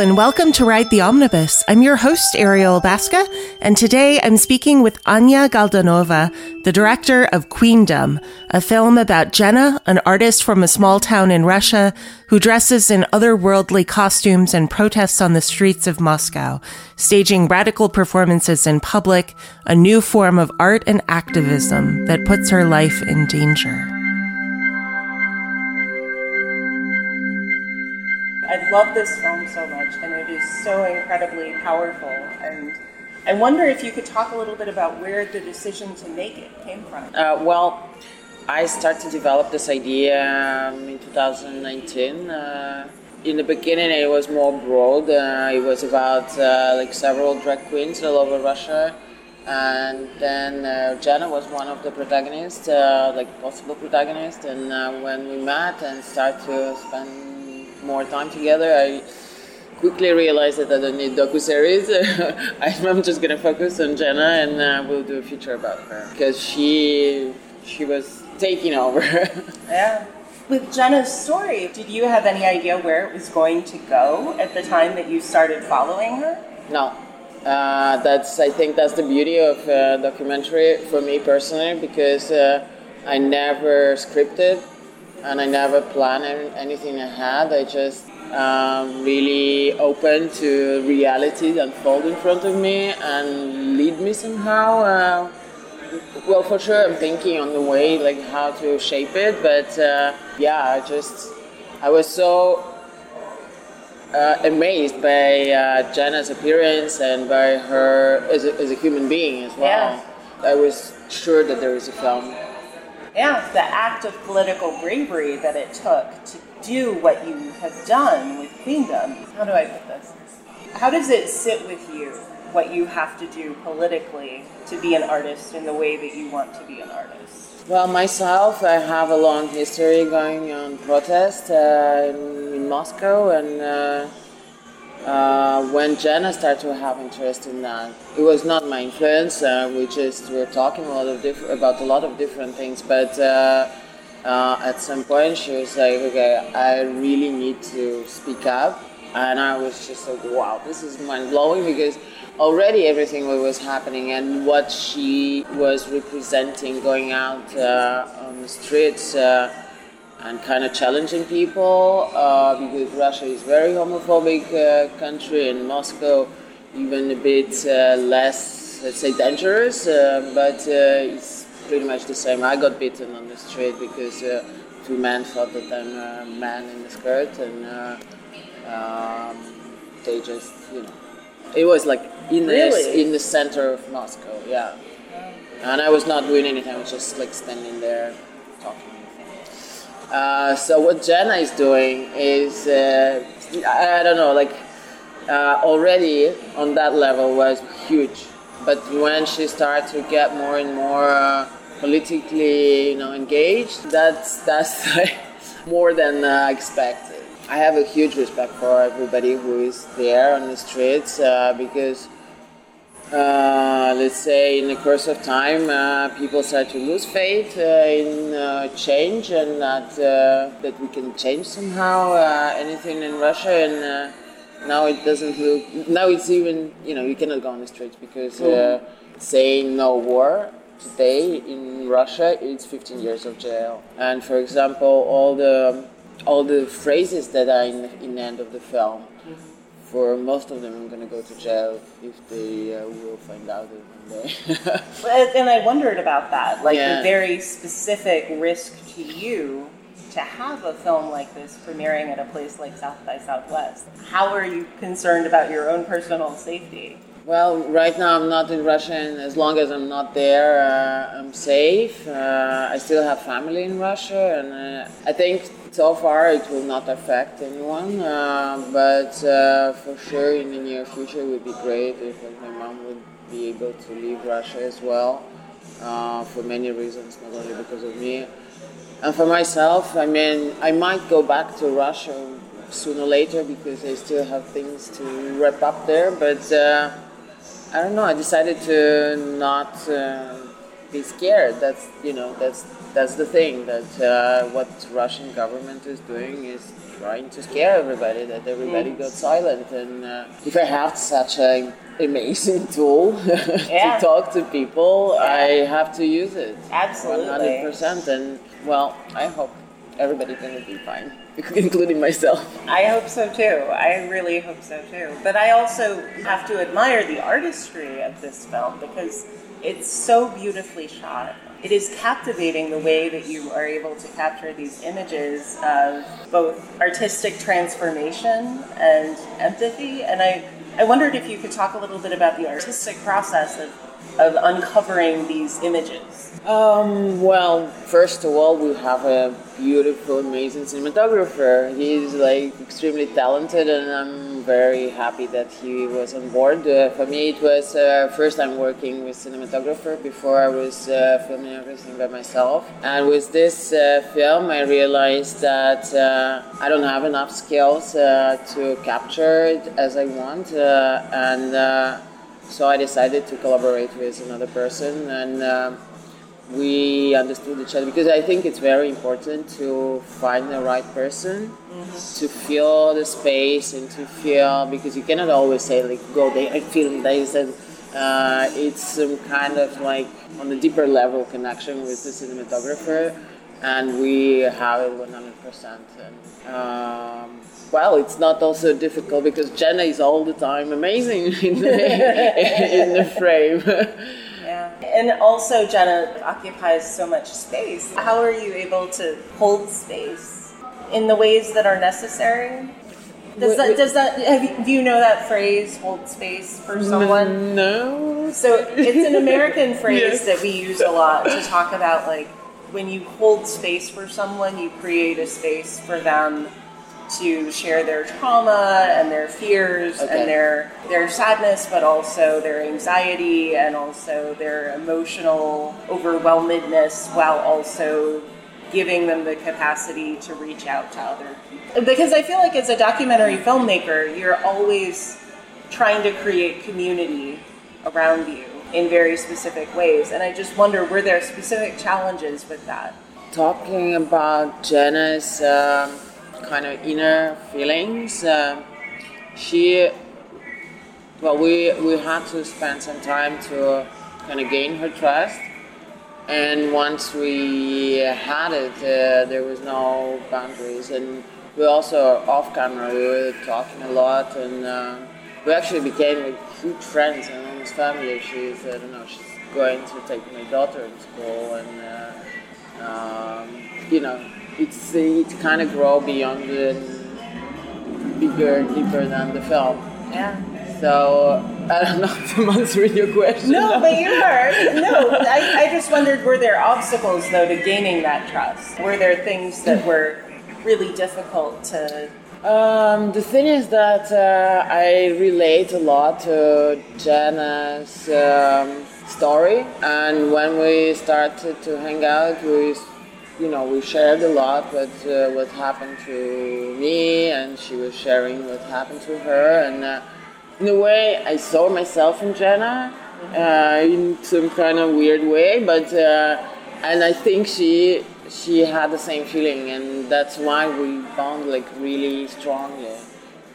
and welcome to Ride the Omnibus. I'm your host, Ariel Basca, and today I'm speaking with Agniia Galdanova, the director of Queendom, a film about Gena, an artist from a small town in Russia who dresses in otherworldly costumes and protests on the streets of Moscow, staging radical performances in public, a new form of art and activism that puts her life in danger. Love this film so much, and it is so incredibly powerful. And I wonder if you could talk a little bit about where the decision to make it came from. Uh, well, I started to develop this idea um, in 2019. Uh, in the beginning, it was more broad. Uh, it was about uh, like several drag queens all over Russia and then uh, Gena was one of the protagonists, uh, like possible protagonists. And uh, when we met and started to spend more time together, I quickly realized that I don't need docu series. I'm just gonna focus on Gena, and uh, we'll do a feature about her because she she was taking over. yeah. With Gena's story, did you have any idea where it was going to go at the time that you started following her? No. Uh, that's I think that's the beauty of uh, documentary for me personally because uh, I never scripted and I never planned anything ahead. I just um, really open to reality unfold in front of me and lead me somehow. Uh, well, for sure, I'm thinking on the way like how to shape it, but uh, yeah, I just I was so uh, amazed by uh, Gena's appearance and by her as a, as a human being as well. Yeah. I was sure that there is a film yeah, the act of political bravery that it took to do what you have done with Queendom. How do I put this? How does it sit with you, what you have to do politically to be an artist in the way that you want to be an artist? Well, myself, I have a long history going on protest uh, in, in, Moscow and uh, uh, when Gena started to have interest in that, it was not my influence. Uh, we just were talking a lot of diff- about a lot of different things, but uh, uh, at some point she was like, "Okay, I really need to speak up," and I was just like, "Wow, this is mind blowing," because already everything was happening and what she was representing, going out uh, on the streets uh, and kind of challenging people uh, because Russia is very homophobic uh, country and Moscow even a bit uh, less, let's say, dangerous, uh, but uh, it's pretty much the same. I got beaten on the street because uh, two men thought that I'm a man in the skirt and um, they just, you know, it was like in really? the in the center of Moscow, yeah. And I was not doing anything. I was just like standing there talking. Uh, so what Gena is doing is, uh, I, I, don't know, like uh, already on that level was huge. But when she started to get more and more uh, politically, you know, engaged, that's that's more than uh, expected. I have a huge respect for everybody who is there on the streets because uh, let's say in the course of time, uh, people start to lose faith uh, in uh, change and that uh, that we can change somehow uh, anything in Russia. And now it doesn't look. Now it's even you know you cannot go on the streets because mm. saying no war today in Russia it's 15 years of jail. And for example, all the all the phrases that are in, in the end of the film for most of them, I'm going to go to jail if they uh, will find out it one day. and I wondered about that, like yeah. the very specific risk to you to have a film like this premiering at a place like South by Southwest. How are you concerned about your own personal safety? Well, right now I'm not in Russia, and as long as I'm not there, uh, I'm safe. Uh, I still have family in Russia, and uh, I think so far it will not affect anyone. Uh, but uh, for sure, in the near future, it would be great if like, my mom would be able to leave Russia as well, uh, for many reasons, not only because of me. And for myself, I mean, I might go back to Russia sooner or later because I still have things to wrap up there, but I don't know. I decided to not uh, be scared. That's you know that's that's the thing that uh, what Russian government is doing is trying to scare everybody that everybody got silent and uh, if I have such an amazing tool Yeah. to talk to people I have to use it Absolutely. 100% and well I hope everybody's gonna be fine including myself I hope so too. I really hope so too. But I also have to admire the artistry of this film because it's so beautifully shot. It is captivating the way that you are able to capture these images of both artistic transformation and empathy. And I, I wondered if you could talk a little bit about the artistic process of, of uncovering these images. Um, well, first of all, we have a beautiful, amazing cinematographer. He's like extremely talented, and I'm very happy that he was on board. Uh, for me, it was uh, first time working with cinematographer. Before I was uh, filming everything by myself, and with this uh, film, I realized that uh, I don't have enough skills uh, to capture it as I want, and so I decided to collaborate with another person and. We understood each other because I think it's very important to find the right person to feel the space and to feel because you cannot always say like go there and feel this and uh, it's some kind of like on a deeper level connection with the cinematographer and we have it 100% and um, well it's not also difficult because Gena is all the time amazing in the, in the frame. And also, Gena occupies so much space. How are you able to hold space in the ways that are necessary? Does that, does that, have you, do you know that phrase, hold space for someone? no So it's an American phrase Yes. that we use a lot to talk about like when you hold space for someone, you create a space for them to share their trauma and their fears Okay. and their their sadness, but also their anxiety and also their emotional overwhelmedness, while also giving them the capacity to reach out to other people. Because I feel like as a documentary filmmaker, you're always trying to create community around you in very specific ways. And I just wonder were there specific challenges with that? talking about Gena's um, kind of inner feelings, um she, well, we we had to spend some time to kind of gain her trust. And once we had it, uh, there was no boundaries. And we also off camera, we were talking a lot, and uh, we actually became like huge friends and almost family. She's, I don't know, she's going to take my daughter to school, and uh, um, you know, it's it kind of grow beyond the bigger, deeper than the film. Yeah. So I don't know if I'm answering your question. No, but you are. No, I, I just wondered were there obstacles though to gaining that trust? Were there things that were really difficult to Um, the thing is that uh, I relate a lot to Gena's um, story, and when we started to hang out, we, you know, we shared a lot what uh, what happened to me, and she was sharing what happened to her, and uh, in a way, I saw myself in Gena uh, in some kind of weird way, but uh, and I think she she had the same feeling, and that's why we bond like really strongly.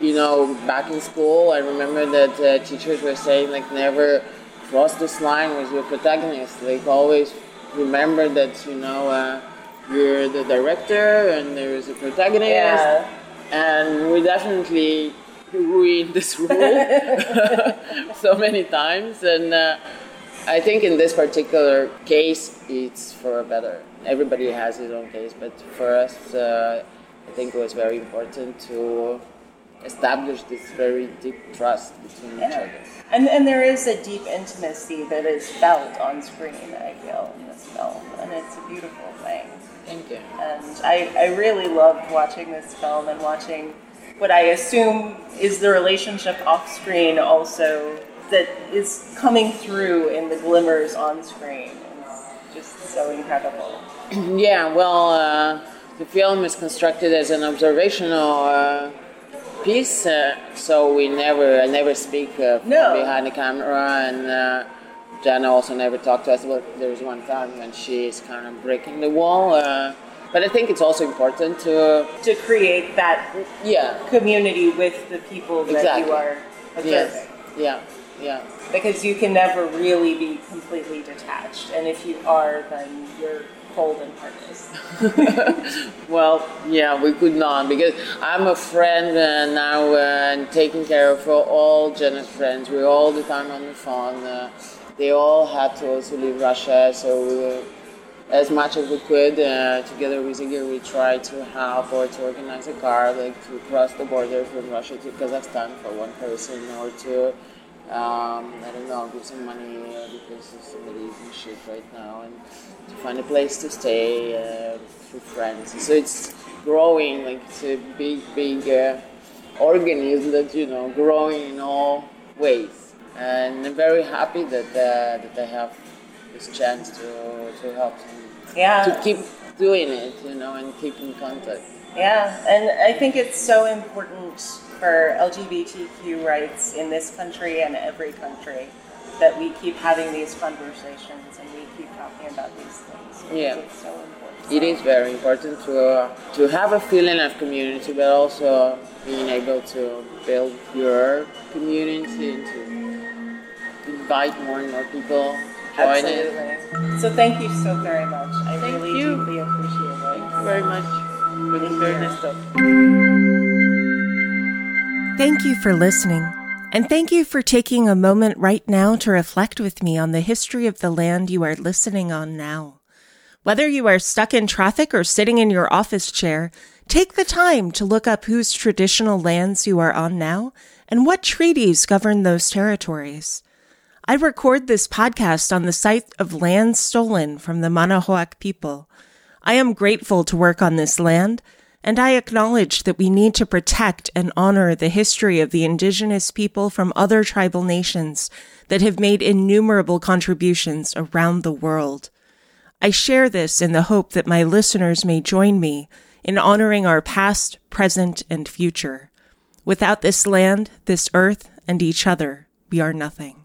You know, back in school, I remember that uh, teachers were saying like never cross this line with your protagonist. Like always remember that you know you're the director and there is a protagonist, Yeah. and we definitely ruined this rule so many times and. Uh, I think in this particular case, it's for a better. Everybody has his own case, but for us, uh, I think it was very important to establish this very deep trust between each other. And, and there is a deep intimacy that is felt on screen, I feel, in this film. And it's a beautiful thing. Thank you. And I, I really loved watching this film and watching what I assume is the relationship off screen also that is coming through in the glimmers on screen. It's just so incredible. Yeah, well, uh, the film is constructed as an observational uh, piece, uh, so we never, I never speak uh, No. behind the camera, and uh, Gena also never talked to us, but there's one time when she's kind of breaking the wall. Uh, but I think it's also important to to create that yeah community with the people that exactly. you are observing. Yes. Yeah, yeah. Because you can never really be completely detached, and if you are, then you're cold and heartless. well, yeah, we could not because I'm a friend uh, now uh, and taking care of all Gena's friends. We're all the time on the phone. Uh, they all had to also leave Russia, so. We, as much as we could. Uh, together with Igor, we tried to help or to organize a car, like to cross the border from Russia to Kazakhstan for one person, or to um, I don't know, give some money uh, because somebody is in shit right now, and to find a place to stay uh, for friends. So it's growing, like it's a big, big uh, organism that you know growing in all ways, and I'm very happy that uh, that I have this chance to to help yeah. to keep doing it, you know, and keep in contact. Yeah, and I think it's so important for LGBTQ rights in this country and every country that we keep having these conversations and we keep talking about these things. Yeah, it's so important. It is very important to uh, to have a feeling of community, but also being able to build your community and to invite more and more people Absolutely. So thank you so very much. I thank really you. deeply appreciate it. Thank you very much for this very nice stuff. Thank you for listening. And thank you for taking a moment right now to reflect with me on the history of the land you are listening on now. Whether you are stuck in traffic or sitting in your office chair, take the time to look up whose traditional lands you are on now and what treaties govern those territories. I record this podcast on the site of land stolen from the Manahoac people. I am grateful to work on this land, and I acknowledge that we need to protect and honor the history of the indigenous people from other tribal nations that have made innumerable contributions around the world. I share this in the hope that my listeners may join me in honoring our past, present, and future. Without this land, this earth, and each other, we are nothing.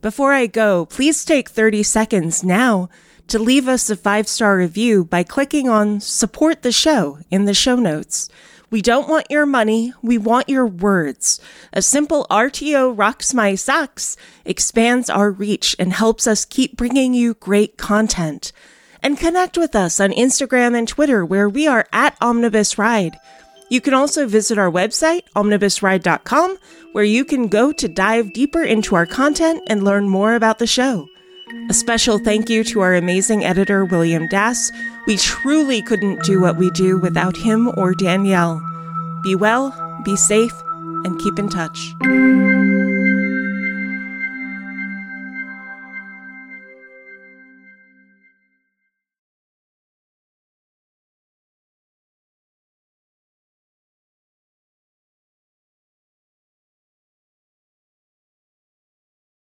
Before I go, please take 30 seconds now to leave us a five star review by clicking on support the show in the show notes. We don't want your money. We want your words. A simple RTO rocks my socks expands our reach and helps us keep bringing you great content. And connect with us on Instagram and Twitter where we are at Omnibus Ride. You can also visit our website, omnibusride.com, where you can go to dive deeper into our content and learn more about the show. A special thank you to our amazing editor, William Dass. We truly couldn't do what we do without him or Danielle. Be well, be safe, and keep in touch.